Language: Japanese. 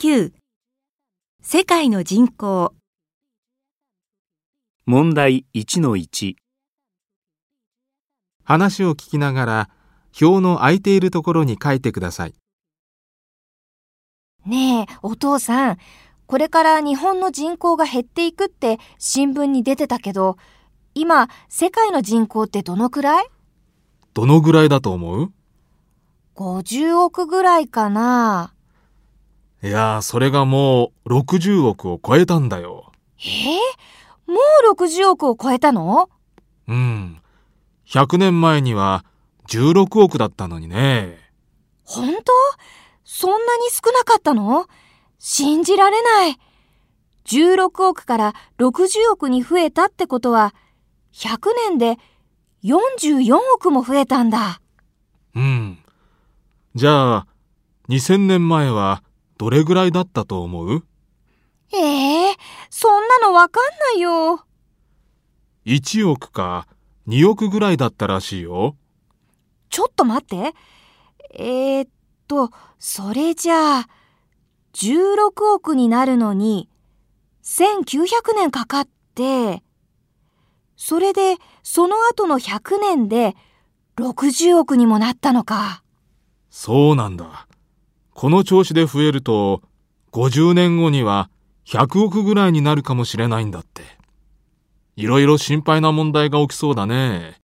9世界の人口。問題1-1話を聞きながら表の空いているところに書いてください。ねえ、お父さん、これから日本の人口が減っていくって新聞に出てたけど、今、世界の人口ってどのくらい？どのぐらいだと思う ?50 億ぐらいかないやー、それがもう60億を超えたんだよ。えー、もう60億を超えたの？うん。100年前には16億だったのにね。本当？そんなに少なかったの？信じられない。16億から60億に増えたってことは、100年で44億も増えたんだ。うん。じゃあ、2000年前はどれぐらいだったと思う？ええー、そんなのわかんないよ。?1 億か2億ぐらいだったらしいよ。ちょっと待って。えー、っと、それじゃあ、16億になるのに、1900年かかって、それで、その後の100年で、60億にもなったのか。そうなんだ。この調子で増えると、50年後には100億ぐらいになるかもしれないんだって。いろいろ心配な問題が起きそうだね。